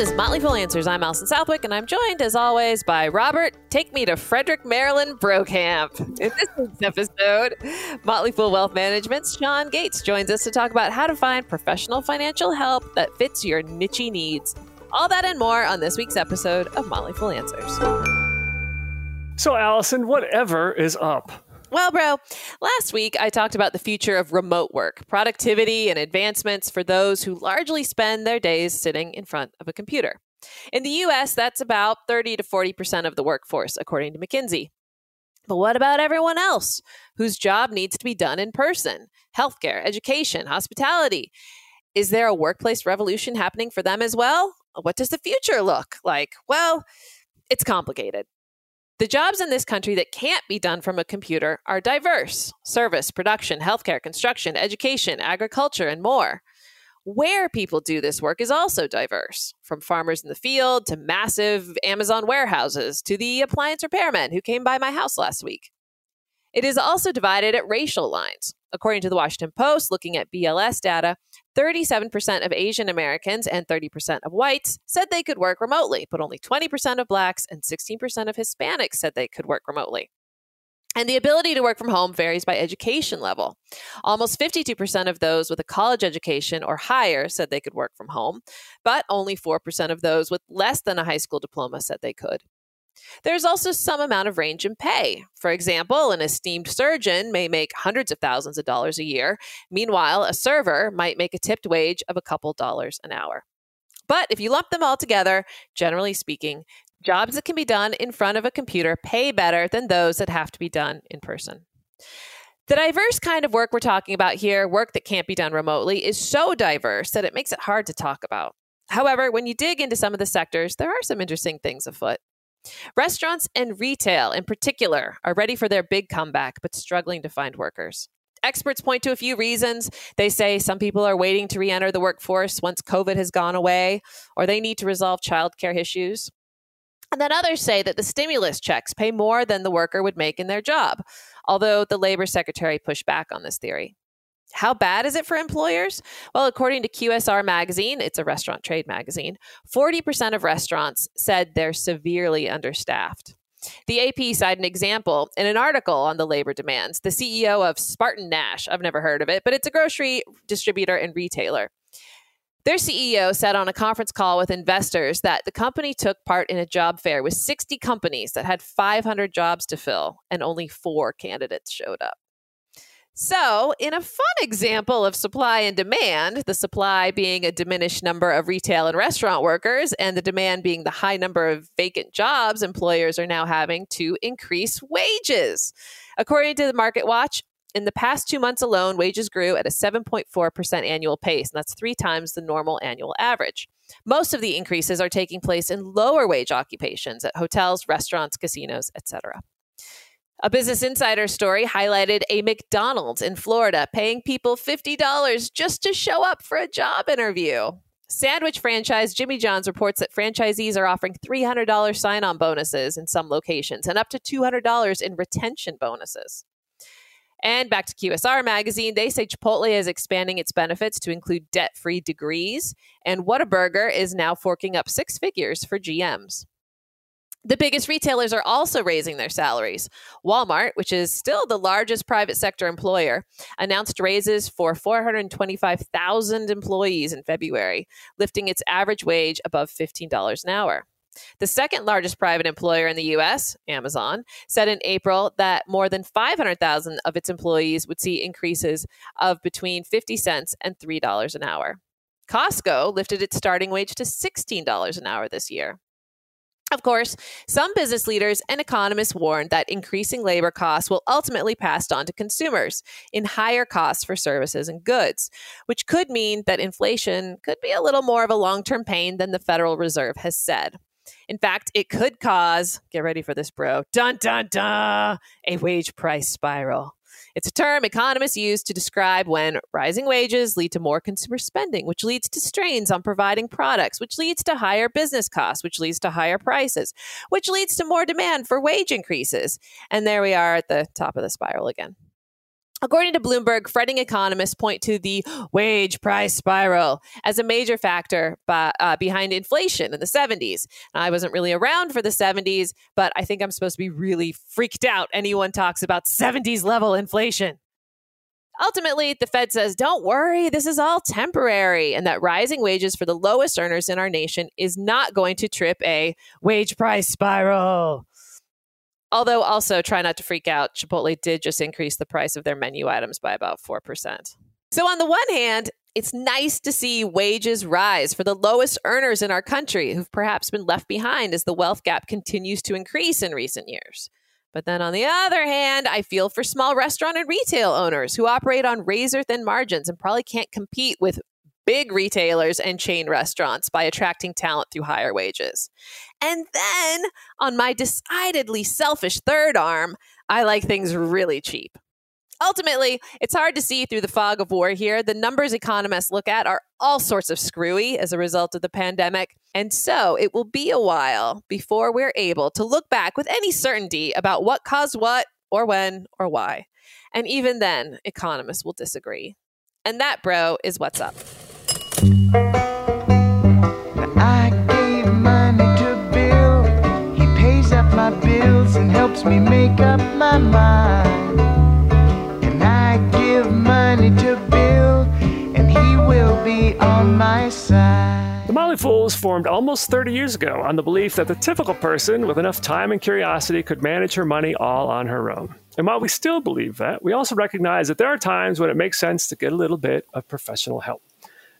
is Motley Fool Answers. I'm Alison Southwick, and I'm joined, as always, by Robert. Take me to Frederick, Maryland, Brokamp. In this episode, Motley Fool Wealth Management's Sean Gates joins us to talk about how to find professional financial help that fits your niche needs. All that and more on this week's episode of Motley Fool Answers. So, Alison, whatever is up? Well, bro, last week I talked about the future of remote work, productivity, and advancements for those who largely spend their days sitting in front of a computer. In the US, that's about 30 to 40% of the workforce, according to McKinsey. But what about everyone else whose job needs to be done in person? Healthcare, education, hospitality. Is there a workplace revolution happening for them as well? What does the future look like? Well, it's complicated. The jobs in this country that can't be done from a computer are diverse service, production, healthcare, construction, education, agriculture, and more. Where people do this work is also diverse, from farmers in the field to massive Amazon warehouses to the appliance repairmen who came by my house last week. It is also divided at racial lines. According to the Washington Post, looking at BLS data, 37% of Asian Americans and 30% of whites said they could work remotely, but only 20% of blacks and 16% of Hispanics said they could work remotely. And the ability to work from home varies by education level. Almost 52% of those with a college education or higher said they could work from home, but only 4% of those with less than a high school diploma said they could. There's also some amount of range in pay. For example, an esteemed surgeon may make hundreds of thousands of dollars a year. Meanwhile, a server might make a tipped wage of a couple dollars an hour. But if you lump them all together, generally speaking, jobs that can be done in front of a computer pay better than those that have to be done in person. The diverse kind of work we're talking about here, work that can't be done remotely, is so diverse that it makes it hard to talk about. However, when you dig into some of the sectors, there are some interesting things afoot. Restaurants and retail, in particular, are ready for their big comeback, but struggling to find workers. Experts point to a few reasons. They say some people are waiting to re enter the workforce once COVID has gone away, or they need to resolve childcare issues. And then others say that the stimulus checks pay more than the worker would make in their job, although the labor secretary pushed back on this theory. How bad is it for employers? Well, according to QSR Magazine, it's a restaurant trade magazine, 40% of restaurants said they're severely understaffed. The AP cited an example in an article on the labor demands. The CEO of SpartanNash, I've never heard of it, but it's a grocery distributor and retailer. Their CEO said on a conference call with investors that the company took part in a job fair with 60 companies that had 500 jobs to fill, and only four candidates showed up. So, in a fun example of supply and demand, the supply being a diminished number of retail and restaurant workers, and the demand being the high number of vacant jobs, employers are now having to increase wages. According to the MarketWatch, in the past two months alone, wages grew at a 7.4% annual pace, and that's three times the normal annual average. Most of the increases are taking place in lower wage occupations at hotels, restaurants, casinos, etc. A Business Insider story highlighted a McDonald's in Florida paying people $50 just to show up for a job interview. Sandwich franchise Jimmy John's reports that franchisees are offering $300 sign on bonuses in some locations and up to $200 in retention bonuses. And back to QSR Magazine, they say Chipotle is expanding its benefits to include debt free degrees, and Whataburger is now forking up six figures for GMs. The biggest retailers are also raising their salaries. Walmart, which is still the largest private sector employer, announced raises for 425,000 employees in February, lifting its average wage above $15 an hour. The second largest private employer in the US, Amazon, said in April that more than 500,000 of its employees would see increases of between 50 cents and $3 an hour. Costco lifted its starting wage to $16 an hour this year. Of course, some business leaders and economists warn that increasing labor costs will ultimately pass on to consumers in higher costs for services and goods, which could mean that inflation could be a little more of a long term pain than the Federal Reserve has said. In fact, it could cause, get ready for this, bro, dun dun dun, a wage price spiral. It's a term economists use to describe when rising wages lead to more consumer spending, which leads to strains on providing products, which leads to higher business costs, which leads to higher prices, which leads to more demand for wage increases. And there we are at the top of the spiral again. According to Bloomberg, fretting economists point to the wage price spiral as a major factor by, uh, behind inflation in the 70s. I wasn't really around for the 70s, but I think I'm supposed to be really freaked out anyone talks about 70s level inflation. Ultimately, the Fed says, don't worry, this is all temporary, and that rising wages for the lowest earners in our nation is not going to trip a wage price spiral. Although, also try not to freak out. Chipotle did just increase the price of their menu items by about 4%. So, on the one hand, it's nice to see wages rise for the lowest earners in our country who've perhaps been left behind as the wealth gap continues to increase in recent years. But then on the other hand, I feel for small restaurant and retail owners who operate on razor thin margins and probably can't compete with big retailers and chain restaurants by attracting talent through higher wages. And then on my decidedly selfish third arm, I like things really cheap. Ultimately, it's hard to see through the fog of war here. The numbers economists look at are all sorts of screwy as a result of the pandemic. And so it will be a while before we're able to look back with any certainty about what caused what, or when, or why. And even then, economists will disagree. And that, bro, is what's up. Me make up my mind. And I give money to Bill, and he will be on my side. The Motley Fool was formed almost 30 years ago on the belief that the typical person with enough time and curiosity could manage her money all on her own. And while we still believe that, we also recognize that there are times when it makes sense to get a little bit of professional help.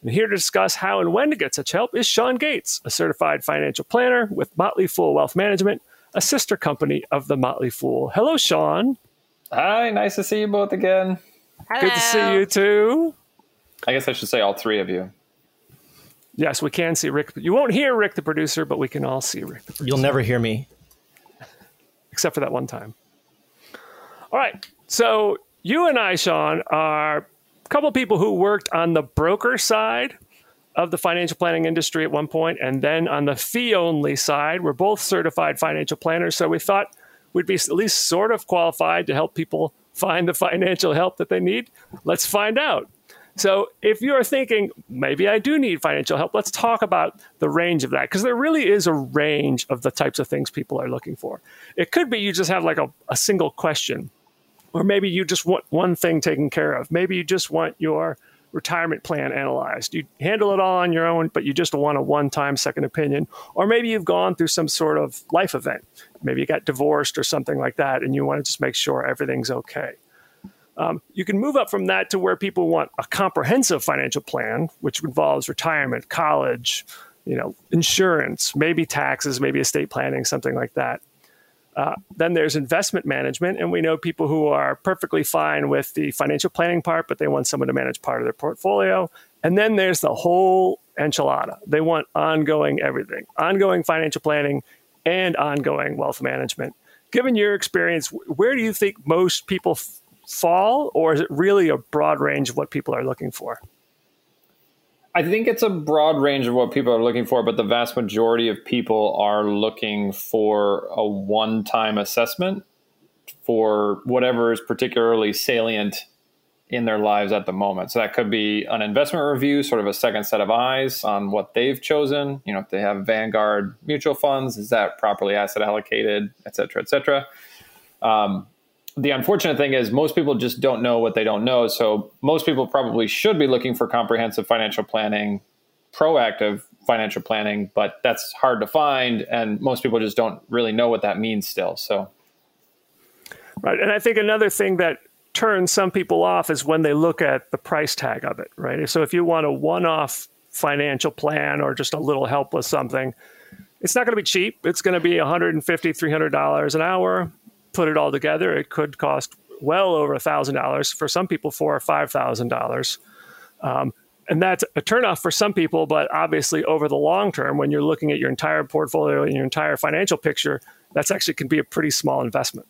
And here to discuss how and when to get such help is Sean Gates, a certified financial planner with Motley Fool Wealth Management, a sister company of the Motley Fool. Hello, Sean. Hi, nice to see you both again. Hello. Good to see you too. I guess I should say all three of you. Yes, we can see Rick. You won't hear Rick, the producer, but we can all see Rick. You'll never hear me. Except for that one time. All right. So you and I, Sean, are a couple of people who worked on the broker side of the financial planning industry at one point, and then on the fee only side, we're both certified financial planners. So we thought we'd be at least sort of qualified to help people find the financial help that they need. Let's find out. So, if you're thinking, maybe I do need financial help, let's talk about the range of that because there really is a range of the types of things people are looking for. It could be you just have like a, a single question or maybe you just want one thing taken care of. Maybe you just want your retirement plan analyzed. You handle it all on your own, but you just want a one time second opinion. Or maybe you've gone through some sort of life event. Maybe you got divorced or something like that, and you want to just make sure everything's okay. Um, you can move up from that to where people want a comprehensive financial plan, which involves retirement, college, you know, insurance, maybe taxes, maybe estate planning, something like that. Uh, then there's investment management, and we know people who are perfectly fine with the financial planning part, but they want someone to manage part of their portfolio. And then there's the whole enchilada. They want ongoing everything, ongoing financial planning and ongoing wealth management. Given your experience, where do you think most people f- fall, or is it really a broad range of what people are looking for? I think it's a broad range of what people are looking for, but the vast majority of people are looking for a one time assessment for whatever is particularly salient in their lives at the moment. So that could be an investment review, sort of a second set of eyes on what they've chosen. You know, if they have Vanguard mutual funds, is that properly asset allocated, et cetera, et cetera. Um, the unfortunate thing is most people just don't know what they don't know. So most people probably should be looking for comprehensive financial planning, proactive financial planning, but that's hard to find and most people just don't really know what that means still. So Right. And I think another thing that turns some people off is when they look at the price tag of it, right? So if you want a one-off financial plan or just a little help with something, it's not going to be cheap. It's going to be $150, $300 an hour put it all together, it could cost well over a $1,000 for some people, four or $5,000. Um, and that's a turnoff for some people, but obviously over the long term, when you're looking at your entire portfolio and your entire financial picture, that's actually can be a pretty small investment.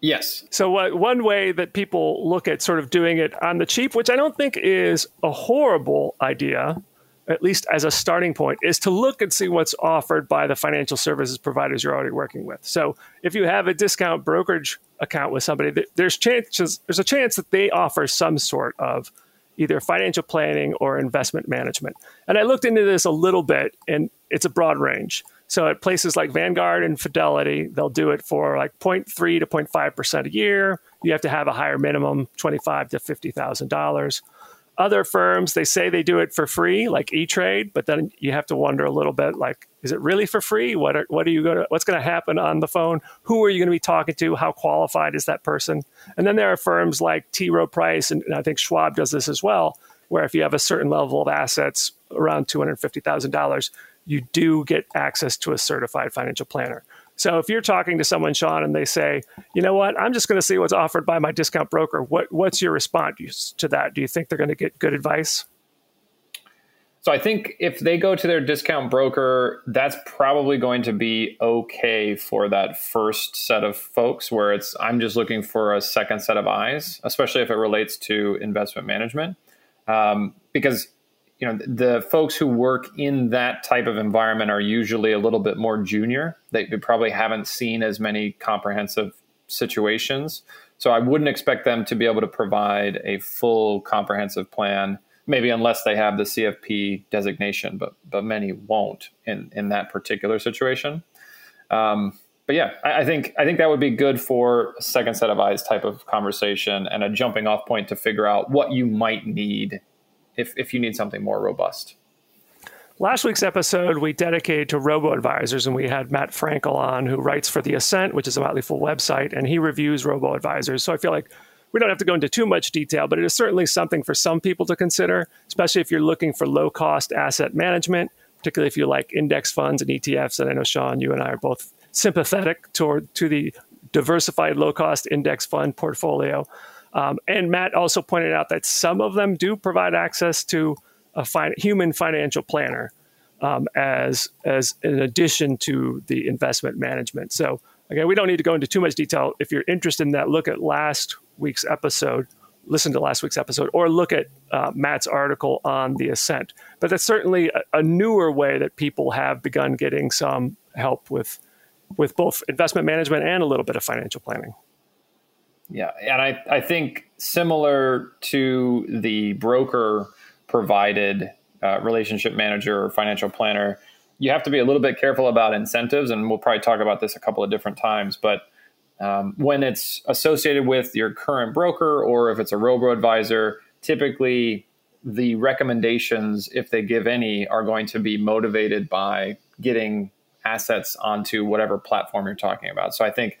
Yes. So uh, one way that people look at sort of doing it on the cheap, which I don't think is a horrible idea, at least as a starting point, is to look and see what's offered by the financial services providers you're already working with. So if you have a discount brokerage account with somebody, there's chances there's a chance that they offer some sort of either financial planning or investment management. And I looked into this a little bit, and it's a broad range. So at places like Vanguard and Fidelity, they'll do it for like 0.3 to 0.5 percent a year. You have to have a higher minimum, twenty-five to fifty thousand dollars other firms they say they do it for free like e-trade but then you have to wonder a little bit like is it really for free? What are, what are you going to what's going to happen on the phone? Who are you going to be talking to? How qualified is that person? And then there are firms like T. Rowe Price and, and i think Schwab does this as well where if you have a certain level of assets around $250000 you do get access to a certified financial planner. So if you're talking to someone, Sean, and they say, you know what, I'm just going to see what's offered by my discount broker, what, what's your response to that? Do you think they're going to get good advice? So I think if they go to their discount broker, that's probably going to be okay for that first set of folks where it's I'm just looking for a second set of eyes, especially if it relates to investment management. Um, because you know the folks who work in that type of environment are usually a little bit more junior. They, probably haven't seen as many comprehensive situations. So i wouldn't expect them to be able to provide a full comprehensive plan maybe unless they have the CFP designation but but many won't in in that particular situation. Um, but yeah, I, I, think I think that would be good for a second set of eyes type of conversation and a jumping off point to figure out what you might need if, if you need something more robust. Last week's episode, we dedicated to robo advisors, and we had Matt Frankel on, who writes for The Ascent, which is a Motley Fool website, and he reviews robo advisors. So I feel like we don't have to go into too much detail, but it is certainly something for some people to consider, especially if you're looking for low cost asset management, particularly if you like index funds and ETFs. And I know, Sean, you and I are both sympathetic toward to the diversified low cost index fund portfolio. Um, and Matt also pointed out that some of them do provide access to a human financial planner um, as as an addition to the investment management. So again, we don't need to go into too much detail. If you're interested in that, look at last week's episode, listen to last week's episode, or look at uh, Matt's article on The Ascent. But that's certainly a, a newer way that people have begun getting some help with with both investment management and a little bit of financial planning. Yeah, and I, I think similar to the broker provided uh, relationship manager or financial planner, you have to be a little bit careful about incentives, and we'll probably talk about this a couple of different times. But um, when it's associated with your current broker or if it's a robo advisor, typically the recommendations, if they give any, are going to be motivated by getting assets onto whatever platform you're talking about. So I think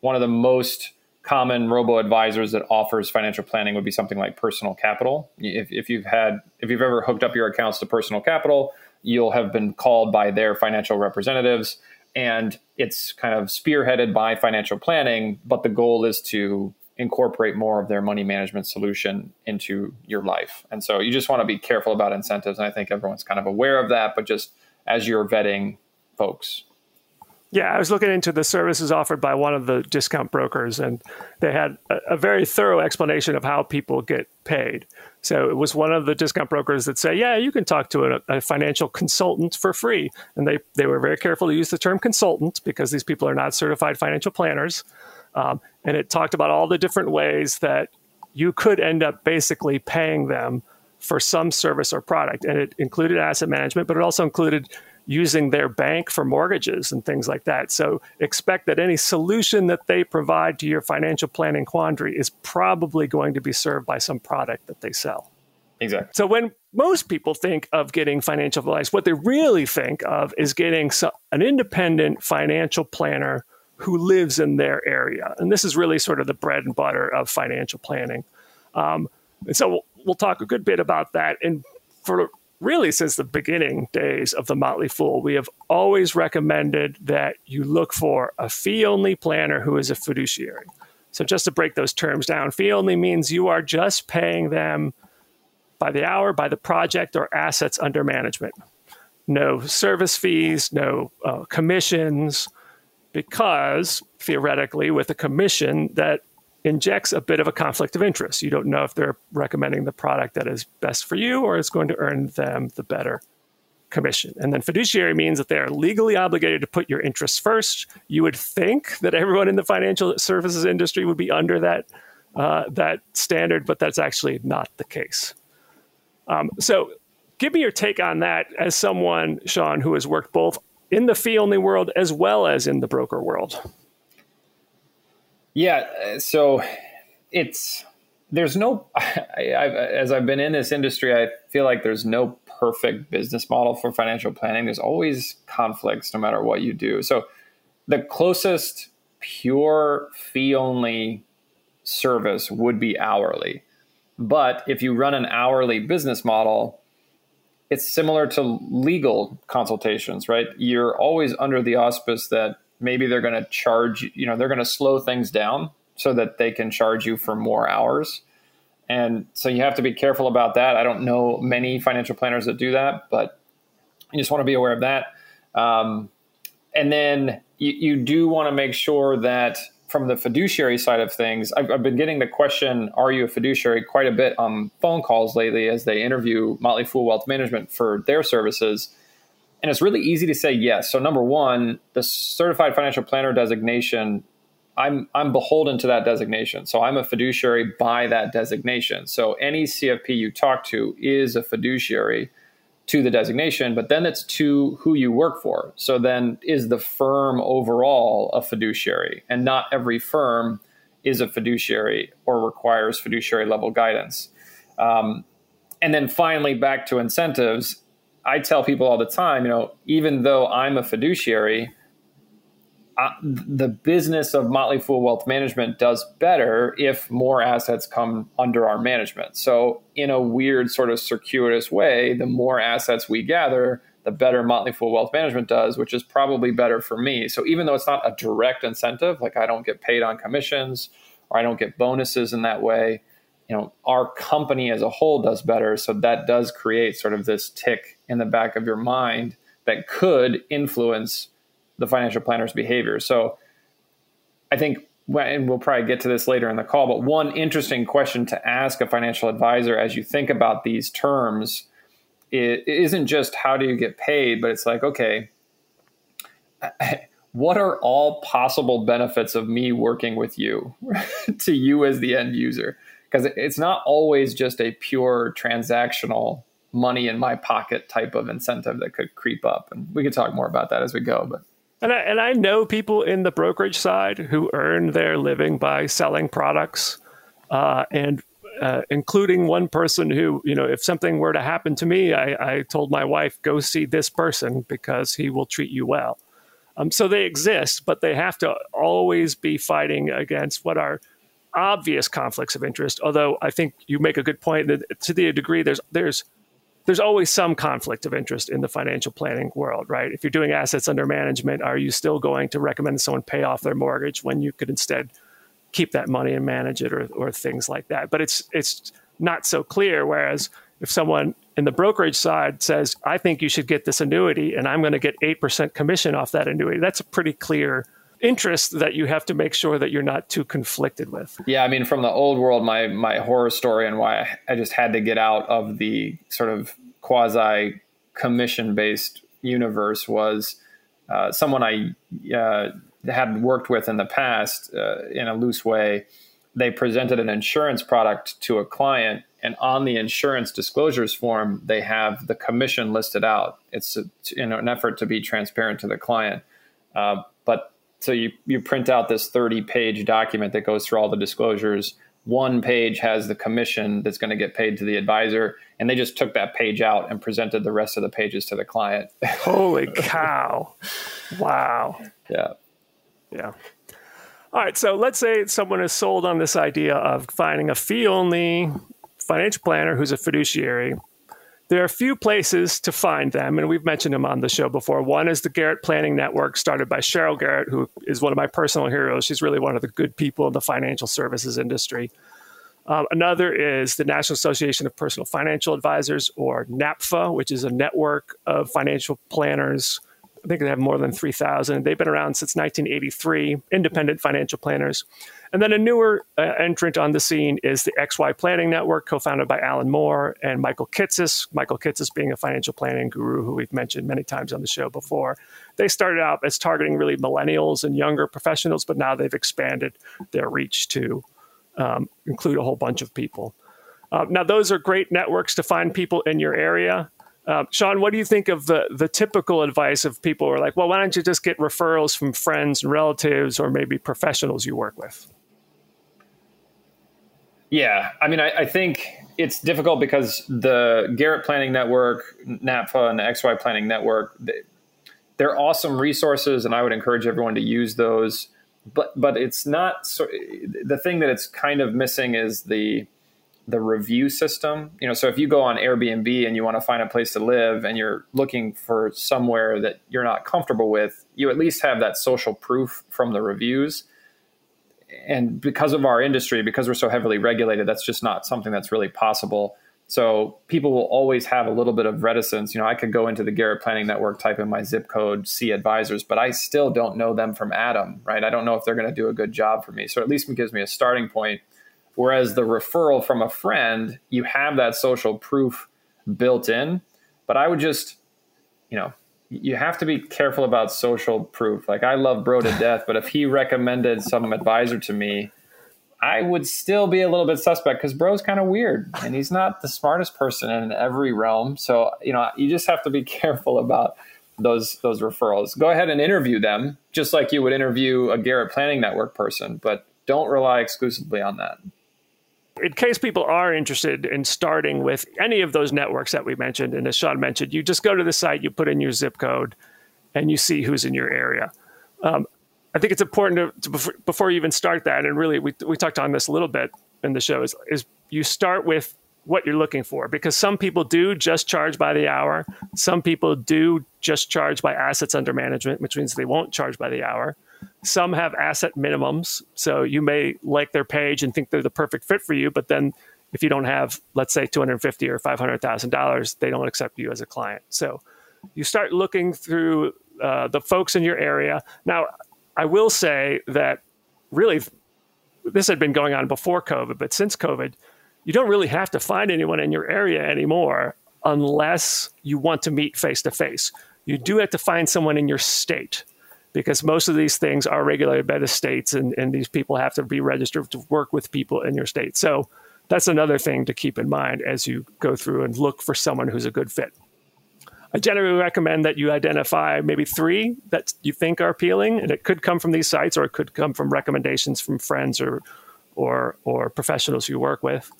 one of the most common robo advisors that offers financial planning would be something like Personal Capital. If, if you've had if you've ever hooked up your accounts to Personal Capital you'll have been called by their financial representatives and it's kind of spearheaded by financial planning but the goal is to incorporate more of their money management solution into your life. And so you just want to be careful about incentives and i think everyone's kind of aware of that but just as you're vetting folks yeah, I was looking into the services offered by one of the discount brokers, and they had a, a, very thorough explanation of how people get paid. So it was one of the discount brokers that say, "Yeah, you can talk to a, a financial consultant for free," and they they were very careful to use the term consultant because these people are not certified financial planners. Um, and it talked about all the different ways that you could end up basically paying them for some service or product, and it included asset management, but it also included using their bank for mortgages and things like that. So expect that any solution that they provide to your financial planning quandary is probably going to be served by some product that they sell. Exactly. So when most people think of getting financial advice, what they really think of is getting an independent financial planner who lives in their area. And this is really sort of the bread and butter of financial planning. Um, and so we'll, we'll talk a good bit about that. And for really since the beginning days of the Motley Fool, we have always recommended that you look for a fee only planner who is a fiduciary. So, just to break those terms down, fee only means you are just paying them by the hour, by the project, or assets under management. No service fees, no uh, commissions, because theoretically, with a commission, that injects a bit of a conflict of interest. You don't know if they're recommending the product that is best for you or is going to earn them the better commission. And then fiduciary means that they are legally obligated to put your interests first. You would think that everyone in the financial services industry would be under that uh, that standard, but that's actually not the case. Um, so, give me your take on that as someone, Sean, who has worked both in the fee only world as well as in the broker world. Yeah, uh, so it's there's no I, I've, as I've been in this industry, I feel like there's no perfect business model for financial planning. There's always conflicts no matter what you do. So the closest pure fee only service would be hourly. But if you run an hourly business model, it's similar to legal consultations, right? You're always under the auspice that maybe they're going to charge, you know, they're going to slow things down so that they can charge you for more hours. And so you have to be careful about that. I don't know many financial planners that do that, but you just want to be aware of that. Um, and then you, you do want to make sure that from the fiduciary side of things, I've, I've, been getting the question, are you a fiduciary, quite a bit on phone calls lately as they interview Motley Fool Wealth Management for their services. And it's really easy to say yes. So, number one, the certified financial planner designation I'm I'm beholden to that designation. So I'm a fiduciary by that designation. So any CFP you talk to is a fiduciary to the designation, but then it's to who you work for. So then is the firm overall a fiduciary? And not every firm is a fiduciary or requires fiduciary level guidance. Um, and then finally, back to incentives. I tell people all the time, you know, even though I'm a fiduciary, the business of Motley Fool Wealth Management does better if more assets come under our management. So, in a weird sort of circuitous way, the more assets we gather, the better Motley Fool Wealth Management does, which is probably better for me. So, even though it's not a direct incentive, like I don't get paid on commissions or I don't get bonuses in that way, you know, our company as a whole does better. So, that does create sort of this tick in the back of your mind that could influence the financial planner's behavior. So I think, and we'll probably get to this later in the call, but one interesting question to ask a financial advisor as you think about these terms it isn't just how do you get paid, but it's like, okay, what are all possible benefits of me working with you to you as the end user? Because it's not always just a pure transactional money in my pocket type of incentive that could creep up. And we could talk more about that as we go. But and I, and I know people in the brokerage side who earn their living by selling products, uh, and uh, including one person who, you know, if something were to happen to me, I, I told my wife, go see this person because he will treat you well. Um, so they exist, but they have to always be fighting against what are obvious conflicts of interest. Although I think you make a good point that to the degree there's there's there's always some conflict of interest in the financial planning world, right? If you're doing assets under management, are you still going to recommend someone pay off their mortgage when you could instead keep that money and manage it or, or things like that? But it's it's not so clear. Whereas if someone in the brokerage side says, I think you should get this annuity and I'm going to get 8% commission off that annuity, that's a pretty clear interest that you have to make sure that you're not too conflicted with. Yeah, I mean, from the old world, my my horror story and why I just had to get out of the sort of quasi commission based universe was uh, someone I uh, had worked with in the past uh, in a loose way. They presented an insurance product to a client, and on the insurance disclosures form, they have the commission listed out. It's a, in an effort to be transparent to the client. Uh, but so you you print out this 30 page document that goes through all the disclosures. One page has the commission that's going to get paid to the advisor and they just took that page out and presented the rest of the pages to the client. Holy cow. Wow. Yeah. Yeah. All right so let's say someone is sold on this idea of finding a fee only financial planner who's a fiduciary there are a few places to find them, and we've mentioned them on the show before. One is the Garrett Planning Network, started by Cheryl Garrett, who is one of my personal heroes. She's really one of the good people in the financial services industry. Um, another is the National Association of Personal Financial Advisors, or NAPFA, which is a network of financial planners. I think they have more than 3,000. They've been around since 1983, independent financial planners. And then a newer uh, entrant on the scene is the XY Planning Network, co founded by Alan Moore and Michael Kitces. Michael Kitces being a financial planning guru who we've mentioned many times on the show before. They started out as targeting really millennials and younger professionals, but now they've expanded their reach to um, include a whole bunch of people. Uh, now, those are great networks to find people in your area. Uh, Sean, what do you think of the the typical advice of people who are like, well, why don't you just get referrals from friends and relatives or maybe professionals you work with? Yeah, I mean, I, I, think it's difficult because the Garrett Planning Network, NAPFA, and the XY Planning Network, they're awesome resources, and I would encourage everyone to use those. But but it's not so. The thing that it's kind of missing is the the review system. You know, so if you go on Airbnb and you want to find a place to live, and you're looking for somewhere that you're not comfortable with, you at least have that social proof from the reviews and because of our industry, because we're so heavily regulated, that's just not something that's really possible. So people will always have a little bit of reticence. You know, I could go into the Garrett Planning Network, type in my zip code, see advisors, but I still don't know them from Adam, right? I don't know if they're going to do a good job for me. So at least it gives me a starting point. Whereas the referral from a friend, you have that social proof built in. But I would just, you know, you have to be careful about social proof. Like I love bro to death, but if he recommended some advisor to me, I would still be a little bit suspect because bro's kind of weird and he's not the smartest person in every realm. So, you know, you just have to be careful about those those referrals. Go ahead and interview them just like you would interview a Garrett Planning Network person, but don't rely exclusively on that in case people are interested in starting with any of those networks that we mentioned, and as Sean mentioned, you just go to the site, you put in your zip code, and you see who's in your area. Um, I think it's important to, to, before you even start that, and really we, we talked on this a little bit in the show, is, is you start with what you're looking for because some people do just charge by the hour. Some people do just charge by assets under management, which means they won't charge by the hour. Some have asset minimums. So you may like their page and think they're the perfect fit for you, but then if you don't have, let's say, 250 or $500,000, they don't accept you as a client. So you start looking through uh, the folks in your area. Now, I will say that really this had been going on before COVID, but since COVID, you don't really have to find anyone in your area anymore unless you want to meet face to face. You do have to find someone in your state because most of these things are regulated by the states and, and these people have to be registered to work with people in your state. So that's another thing to keep in mind as you go through and look for someone who's a good fit. I generally recommend that you identify maybe three that you think are appealing, and it could come from these sites or it could come from recommendations from friends or or or professionals you work with.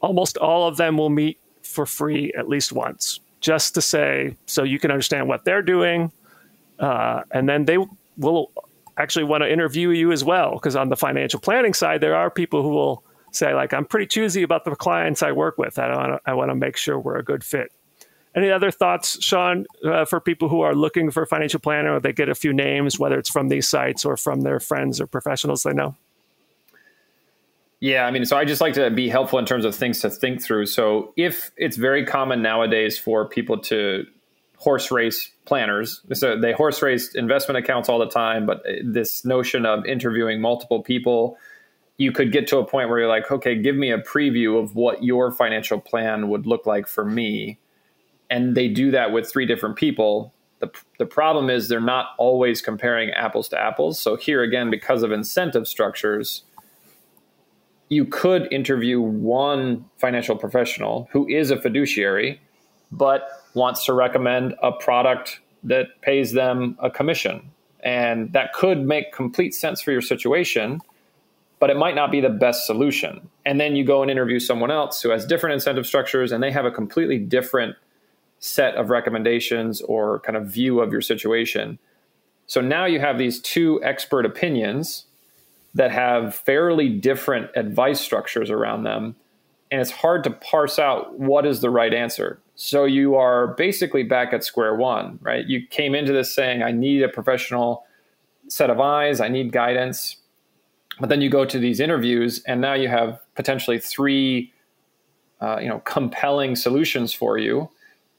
Almost all of them will meet for free at least once, just to say so you can understand what they're doing, uh, and then they will actually want to interview you as well. Because on the financial planning side, there are people who will say, like, I'm pretty choosy about the clients I work with. I, want to, I make sure we're a good fit. Any other thoughts, Sean, uh, for people who are looking for a financial planner they get a few names, whether it's from these sites or from their friends or professionals they know? Yeah, I mean, so I just like to be helpful in terms of things to think through. So if it's very common nowadays for people to horse race planners. So they horse race investment accounts all the time, but this notion of interviewing multiple people, you could get to a point where you're like, okay, give me a preview of what your financial plan would look like for me. And they do that with three different people. The, the problem is they're not always comparing apples to apples. So here again, because of incentive structures, you could interview one financial professional who is a fiduciary, but wants to recommend a product that pays them a commission. And that could make complete sense for your situation, but it might not be the best solution. And then you go and interview someone else who has different incentive structures and they have a completely different set of recommendations or kind of view of your situation. So now you have these two expert opinions that have fairly different advice structures around them. And it's hard to parse out what is the right answer. So you are basically back at square one, right? You came into this saying, I need a professional set of eyes, I need guidance. But then you go to these interviews, and now you have potentially three, uh, you know, compelling solutions for you,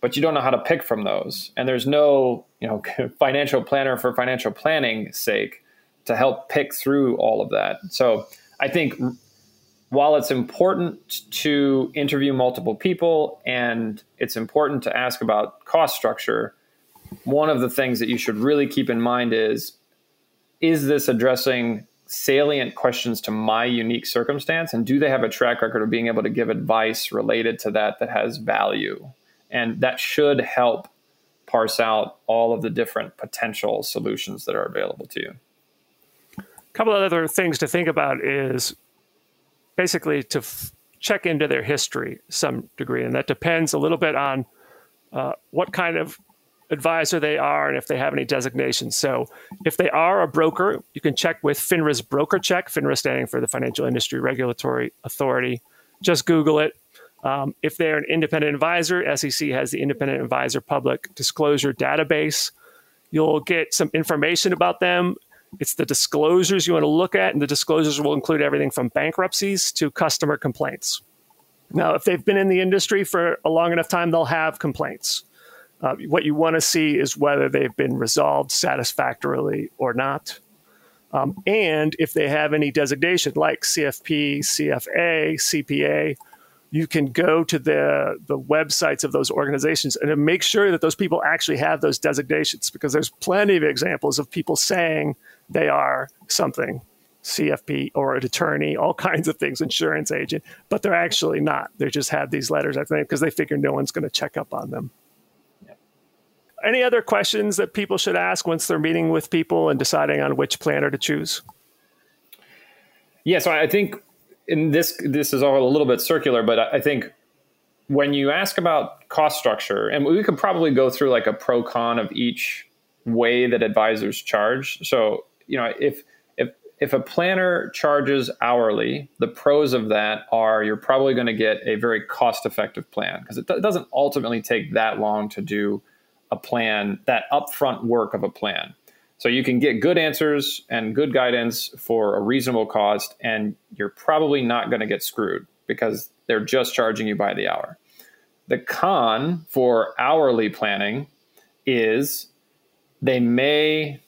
but you don't know how to pick from those. And there's no, you know, financial planner for financial planning sake to help pick through all of that. So I think while it's important to interview multiple people and it's important to ask about cost structure, one of the things that you should really keep in mind is is this addressing salient questions to my unique circumstance? And do they have a track record of being able to give advice related to that that has value? And that should help parse out all of the different potential solutions that are available to you. A couple of other things to think about is basically to f- check into their history some degree and that depends a little bit on uh, what kind of advisor they are and if they have any designations. So, if they are a broker, you can check with FINRA's broker check, FINRA standing for the Financial Industry Regulatory Authority. Just Google it. Um, if they're an independent advisor, SEC has the Independent Advisor Public Disclosure Database. You'll get some information about them. It's the disclosures you want to look at, and the disclosures will include everything from bankruptcies to customer complaints. Now, if they've been in the industry for a long enough time, they'll have complaints. Uh, what you want to see is whether they've been resolved satisfactorily or not. Um, and if they have any designation like CFP, CFA, CPA, you can go to the, the websites of those organizations and make sure that those people actually have those designations because there's plenty of examples of people saying they are something CFP or an attorney, all kinds of things, insurance agent, but they're actually not. They just have these letters, I think, because they figure no one's going to check up on them any other questions that people should ask once they're meeting with people and deciding on which planner to choose? Yeah, so I think in this this is all a little bit circular, but I think when you ask about cost structure, and we could probably go through like a pro con of each way that advisors charge. So you know if if if a planner charges hourly, the pros of that are you're probably going to get a very cost effective plan because it doesn't ultimately take that long to do a plan, that upfront work of a plan. So you can get good answers and good guidance for a reasonable cost, and you're probably not going to get screwed because they're just charging you by the hour. The con for hourly planning is they may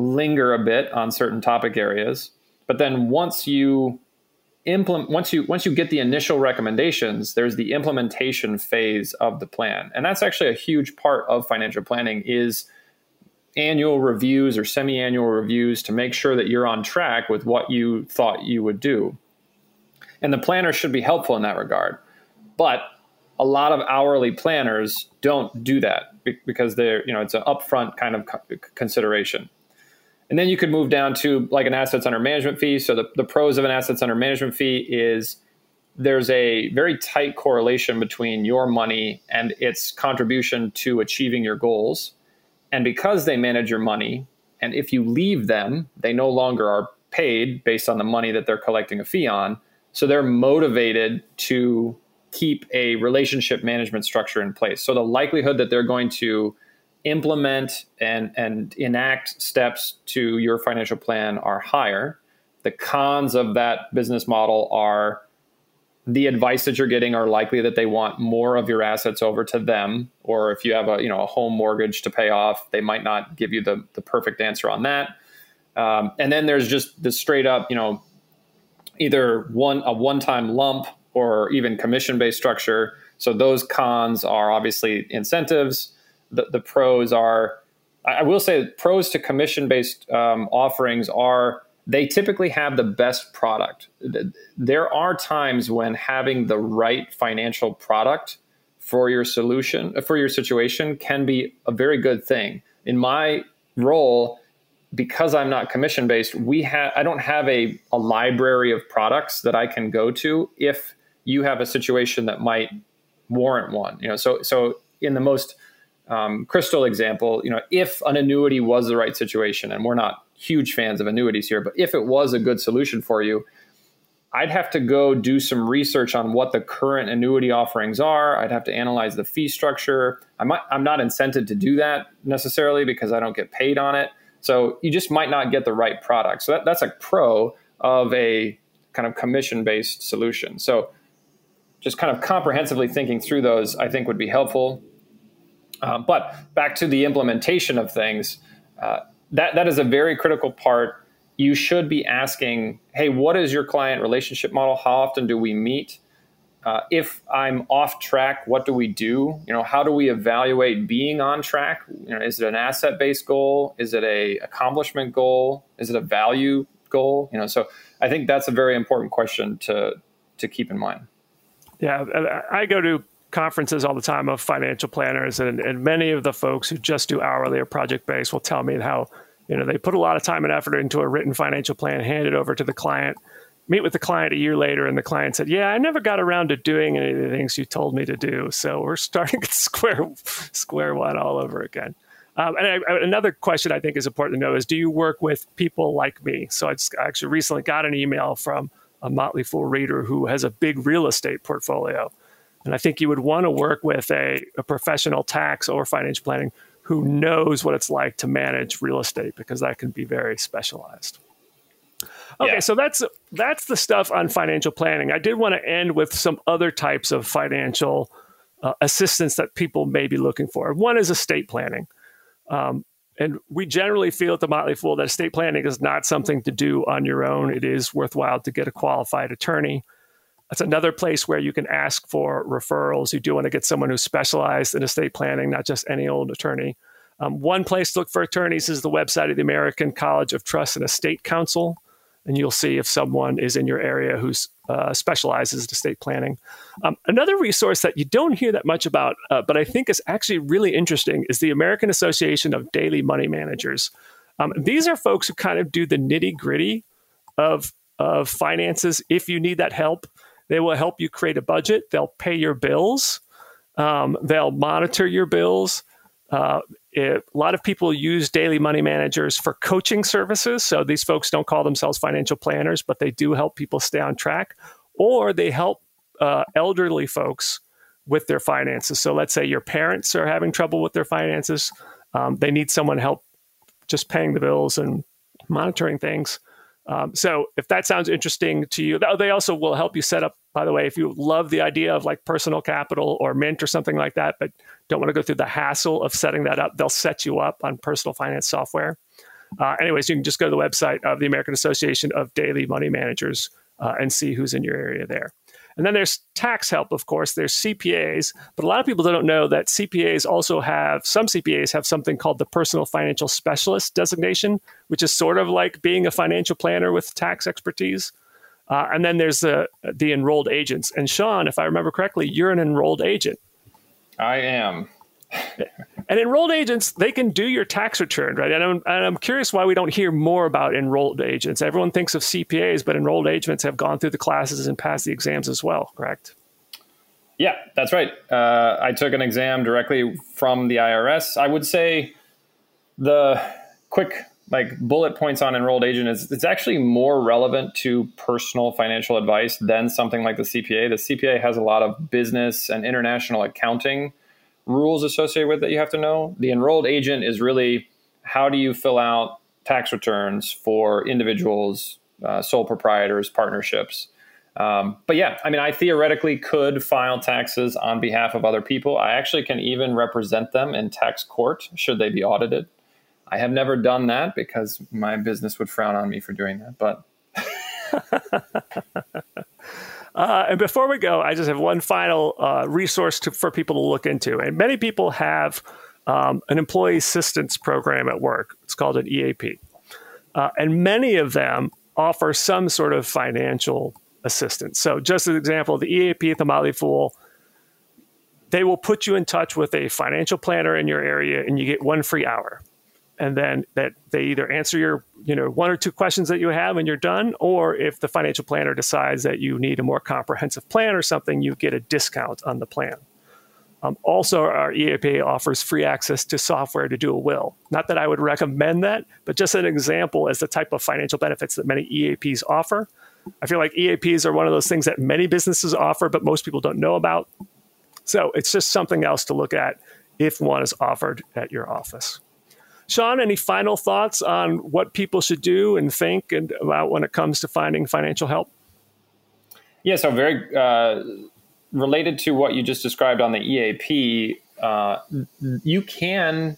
linger a bit on certain topic areas, but then once you implement once you once you get the initial recommendations there's the implementation phase of the plan. And that's actually a huge part of financial planning is annual reviews or semi-annual reviews to make sure that you're on track with what you thought you would do. And the planner should be helpful in that regard. But a lot of hourly planners don't do that because they're you know it's an upfront kind of consideration and then you could move down to like an assets under management fee. So the, the pros of an assets under management fee is there's a very tight correlation between your money and its contribution to achieving your goals. And because they manage your money, and if you leave them, they no longer are paid based on the money that they're collecting a fee on. So they're motivated to keep a relationship management structure in place. So the likelihood that they're going to implement and, and enact steps to your financial plan are higher. The cons of that business model are the advice that you're getting are likely that they want more of your assets over to them or if you have a you know a home mortgage to pay off they might not give you the, the perfect answer on that. Um, and then there's just the straight up you know either one a one-time lump or even commission based structure. So those cons are obviously incentives the, the pros are I will say pros to commission based um, offerings are they typically have the best product. There are times when having the right financial product for your solution, for your situation, can be a very good thing. In my role, because I'm not commission based, we have I don't have a, a library of products that I can go to if you have a situation that might warrant one. You know, so so in the most um, crystal example, you know, if an annuity was the right situation, and we're not huge fans of annuities here, but if it was a good solution for you, I'd have to go do some research on what the current annuity offerings are. I'd have to analyze the fee structure. I might, I'm not incented to do that necessarily because I don't get paid on it. So you just might not get the right product. So that, that's a pro of a kind of commission based solution. So just kind of comprehensively thinking through those, I think would be helpful. Uh, but back to the implementation of things, uh, that that is a very critical part. you should be asking, hey, what is your client relationship model? How often do we meet? Uh, if I'm off track, what do we do? You know, how do we evaluate being on track? You know, is it an asset-based goal? Is it a accomplishment goal? Is it a value goal? You know, so I think that's a very important question to to keep in mind. Yeah, I go to conferences all the time of financial planners, and, and many of the folks who just do hourly or project based will tell me how you know, they put a lot of time and effort into a written financial plan, hand it over to the client, meet with the client a year later, and the client said, "Yeah, I never got around to doing any of the things you told me to do." So we're starting at square square one all over again. Um, and I, another question I think is important to know is: Do you work with people like me? So I, just, I actually recently got an email from a Motley Fool reader who has a big real estate portfolio, and I think you would want to work with a, a professional tax or financial planning who knows what it's like to manage real estate because that can be very specialized. Okay, yeah. so that's that's the stuff on financial planning. I did want to end with some other types of financial uh, assistance that people may be looking for. One is estate planning. Um, and we generally feel at the Motley Fool that estate planning is not something to do on your own. It is worthwhile to get a qualified attorney. That's another place where you can ask for referrals. You do want to get someone who's specialized in estate planning, not just any old attorney. Um, one place to look for attorneys is the website of the American College of Trust and Estate Counsel, and you'll see if someone is in your area who uh, specializes in estate planning. Um, another resource that you don't hear that much about, uh, but I think is actually really interesting, is the American Association of Daily Money Managers. Um, these are folks who kind of do the nitty gritty of of finances. If you need that help, they will help you create a budget. They'll pay your bills. Um, they'll monitor your bills. Uh, it, a lot of people use daily money managers for coaching services. So these folks don't call themselves financial planners, but they do help people stay on track, or they help uh, elderly folks with their finances. So let's say your parents are having trouble with their finances, um, they need someone help just paying the bills and monitoring things. Um, so if that sounds interesting to you, they also will help you set up. By the way, if you love the idea of like personal capital or mint or something like that, but don't want to go through the hassle of setting that up, they'll set you up on personal finance software. Uh, anyways, you can just go to the website of the American Association of Daily Money Managers uh, and see who's in your area there. And then there's tax help, of course. There's CPAs, but a lot of people don't know that CPAs also have some CPAs have something called the Personal Financial Specialist designation, which is sort of like being a financial planner with tax expertise. Uh, and then there's the the enrolled agents. And Sean, if I remember correctly, you're an enrolled agent. I am. And enrolled agents, they can do your tax return, right? And I'm, and I'm curious why we don't hear more about enrolled agents. Everyone thinks of CPAs, but enrolled agents have gone through the classes and passed the exams as well, correct? Yeah, that's right. Uh, I took an exam directly from the IRS. I would say the quick like bullet points on enrolled agent is it's actually more relevant to personal financial advice than something like the CPA. The CPA has a lot of business and international accounting rules associated with that you have to know. The enrolled agent is really how do you fill out tax returns for individuals, uh, sole proprietors, partnerships. Um, but yeah, I mean, I theoretically could file taxes on behalf of other people. I actually can even represent them in tax court should they be audited. I have never done that because my business would frown on me for doing that. But uh, and before we go, I just have one final uh, resource to, for people to look into. And many people have um, an employee assistance program at work. It's called an EAP, uh, and many of them offer some sort of financial assistance. So, just as an example, the EAP at the Motley Fool they will put you in touch with a financial planner in your area and you get one free hour and then that they either answer your you know one or two questions that you have and you're done or if the financial planner decides that you need a more comprehensive plan or something you get a discount on the plan. Um, also our eap offers free access to software to do a will. Not that i would recommend that but just an example as the type of financial benefits that many eaps offer. I feel like eaps are one of those things that many businesses offer but most people don't know about. So it's just something else to look at if one is offered at your office Sean, any final thoughts on what people should do and think and about when it comes to finding financial help? Yeah, so very uh, related to what you just described on the EAP, uh, you can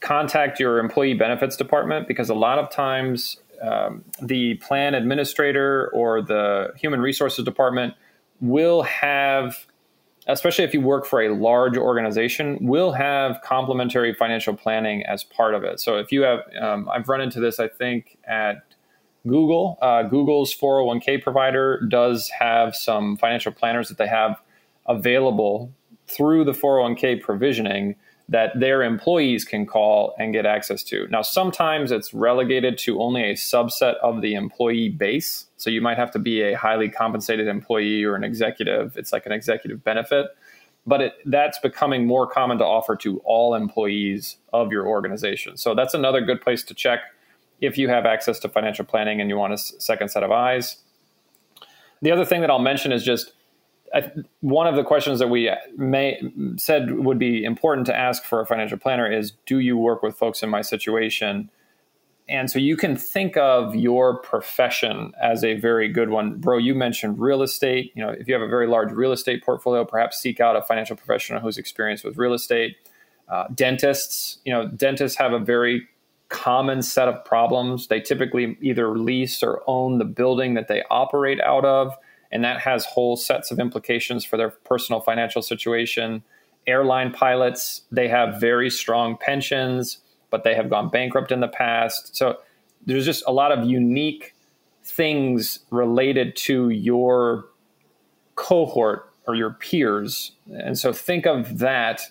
contact your employee benefits department because a lot of times um, the plan administrator or the human resources department will have especially if you work for a large organization, will have complementary financial planning as part of it. So if you have, um, I've run into this, I think, at Google. Uh, Google's 401k provider does have some financial planners that they have available through the 401k provisioning that their employees can call and get access to. Now, sometimes it's relegated to only a subset of the employee base. So you might have to be a highly compensated employee or an executive. It's like an executive benefit. But it, that's becoming more common to offer to all employees of your organization. So that's another good place to check if you have access to financial planning and you want a second set of eyes. The other thing that I'll mention is just I, one of the questions that we uh, may said would be important to ask for a financial planner is do you work with folks in my situation and so you can think of your profession as a very good one. Bro you mentioned real estate. You know if you have a very large real estate portfolio perhaps seek out a financial professional who's experienced with real estate. Uh, dentists you know dentists have a very common set of problems. They typically either lease or own the building that they operate out of and that has whole sets of implications for their personal financial situation. Airline pilots, they have very strong pensions, but they have gone bankrupt in the past. So there's just a lot of unique things related to your cohort or your peers. And so think of that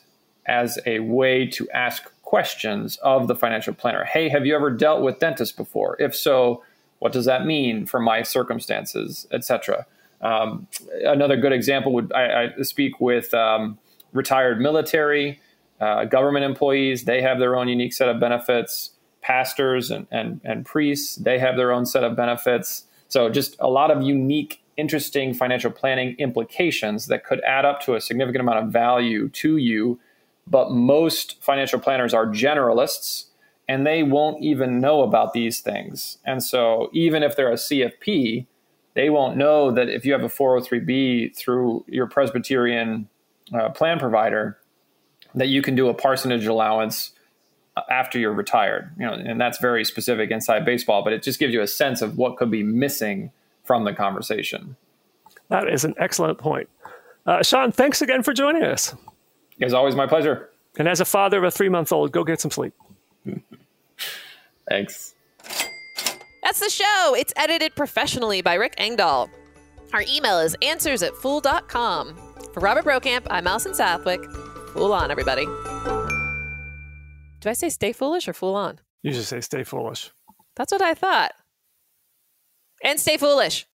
as a way to ask questions of the financial planner. Hey, have you ever dealt with dentists before? If so, what does that mean for my circumstances, etc. Um, another good example would I, I speak with um, retired military, uh, government employees. They have their own unique set of benefits. Pastors and, and, and priests, they have their own set of benefits. So, just a lot of unique, interesting financial planning implications that could add up to a significant amount of value to you. But most financial planners are generalists and they won't even know about these things. And so, even if they're a CFP, they won't know that if you have a 403b through your Presbyterian uh, plan provider, that you can do a parsonage allowance uh, after you're retired. You know, and that's very specific inside baseball, but it just gives you a sense of what could be missing from the conversation. That is an excellent point. Uh, Sean, thanks again for joining us. It's always my pleasure. And as a father of a three month old, go get some sleep. Thanks. That's the show. It's edited professionally by Rick Engdahl. Our email is answers at fool.com. For Robert Brokamp, I'm Allison Southwick. Fool on, everybody. Do I say stay foolish or fool on? You should say stay foolish. That's what I thought. And stay foolish.